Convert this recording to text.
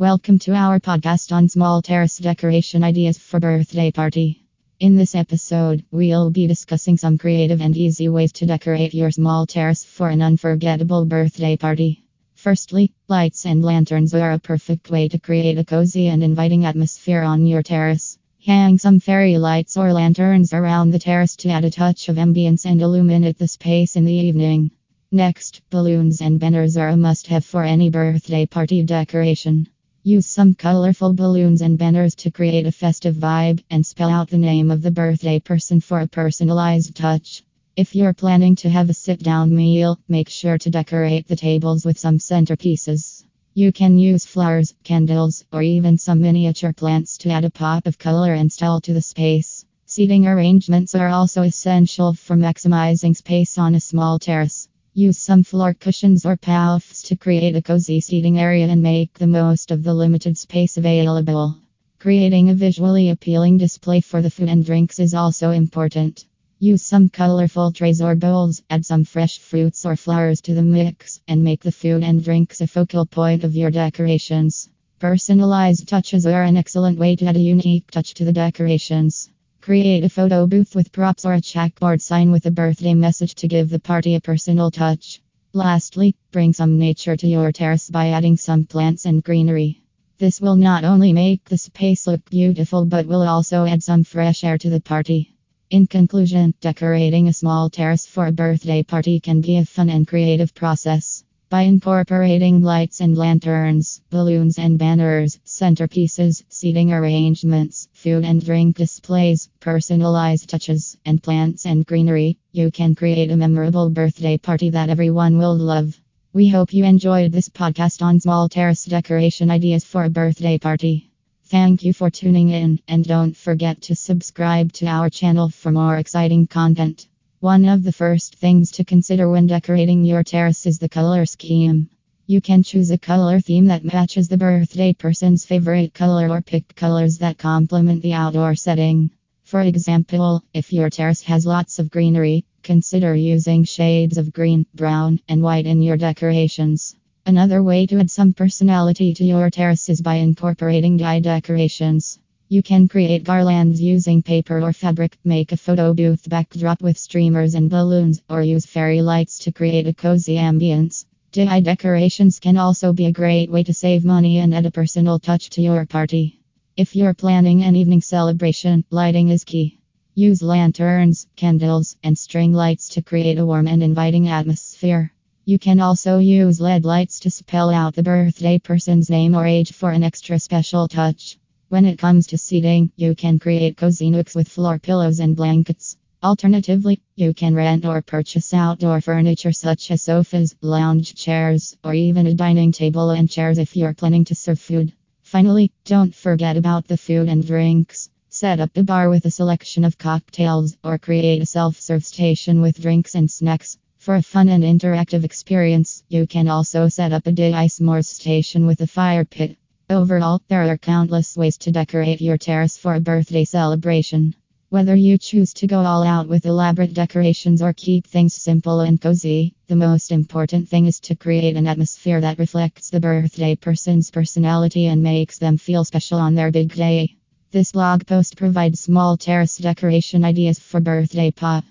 Welcome to our podcast on small terrace decoration ideas for birthday party. In this episode, we'll be discussing some creative and easy ways to decorate your small terrace for an unforgettable birthday party. Firstly, lights and lanterns are a perfect way to create a cozy and inviting atmosphere on your terrace. Hang some fairy lights or lanterns around the terrace to add a touch of ambience and illuminate the space in the evening. Next, balloons and banners are a must have for any birthday party decoration. Use some colorful balloons and banners to create a festive vibe and spell out the name of the birthday person for a personalized touch. If you're planning to have a sit down meal, make sure to decorate the tables with some centerpieces. You can use flowers, candles, or even some miniature plants to add a pop of color and style to the space. Seating arrangements are also essential for maximizing space on a small terrace. Use some floor cushions or puffs to create a cozy seating area and make the most of the limited space available. Creating a visually appealing display for the food and drinks is also important. Use some colorful trays or bowls, add some fresh fruits or flowers to the mix, and make the food and drinks a focal point of your decorations. Personalized touches are an excellent way to add a unique touch to the decorations. Create a photo booth with props or a chalkboard sign with a birthday message to give the party a personal touch. Lastly, bring some nature to your terrace by adding some plants and greenery. This will not only make the space look beautiful but will also add some fresh air to the party. In conclusion, decorating a small terrace for a birthday party can be a fun and creative process. By incorporating lights and lanterns, balloons and banners, centerpieces, seating arrangements, food and drink displays, personalized touches, and plants and greenery, you can create a memorable birthday party that everyone will love. We hope you enjoyed this podcast on small terrace decoration ideas for a birthday party. Thank you for tuning in, and don't forget to subscribe to our channel for more exciting content. One of the first things to consider when decorating your terrace is the color scheme. You can choose a color theme that matches the birthday person's favorite color or pick colors that complement the outdoor setting. For example, if your terrace has lots of greenery, consider using shades of green, brown, and white in your decorations. Another way to add some personality to your terrace is by incorporating dye decorations. You can create garlands using paper or fabric, make a photo booth backdrop with streamers and balloons, or use fairy lights to create a cozy ambience. DIY decorations can also be a great way to save money and add a personal touch to your party. If you're planning an evening celebration, lighting is key. Use lanterns, candles, and string lights to create a warm and inviting atmosphere. You can also use LED lights to spell out the birthday person's name or age for an extra special touch. When it comes to seating, you can create cozy nooks with floor pillows and blankets. Alternatively, you can rent or purchase outdoor furniture such as sofas, lounge chairs, or even a dining table and chairs if you're planning to serve food. Finally, don't forget about the food and drinks. Set up a bar with a selection of cocktails or create a self serve station with drinks and snacks. For a fun and interactive experience, you can also set up a DIY s'mores station with a fire pit. Overall, there are countless ways to decorate your terrace for a birthday celebration. Whether you choose to go all out with elaborate decorations or keep things simple and cozy, the most important thing is to create an atmosphere that reflects the birthday person's personality and makes them feel special on their big day. This blog post provides small terrace decoration ideas for birthday pop.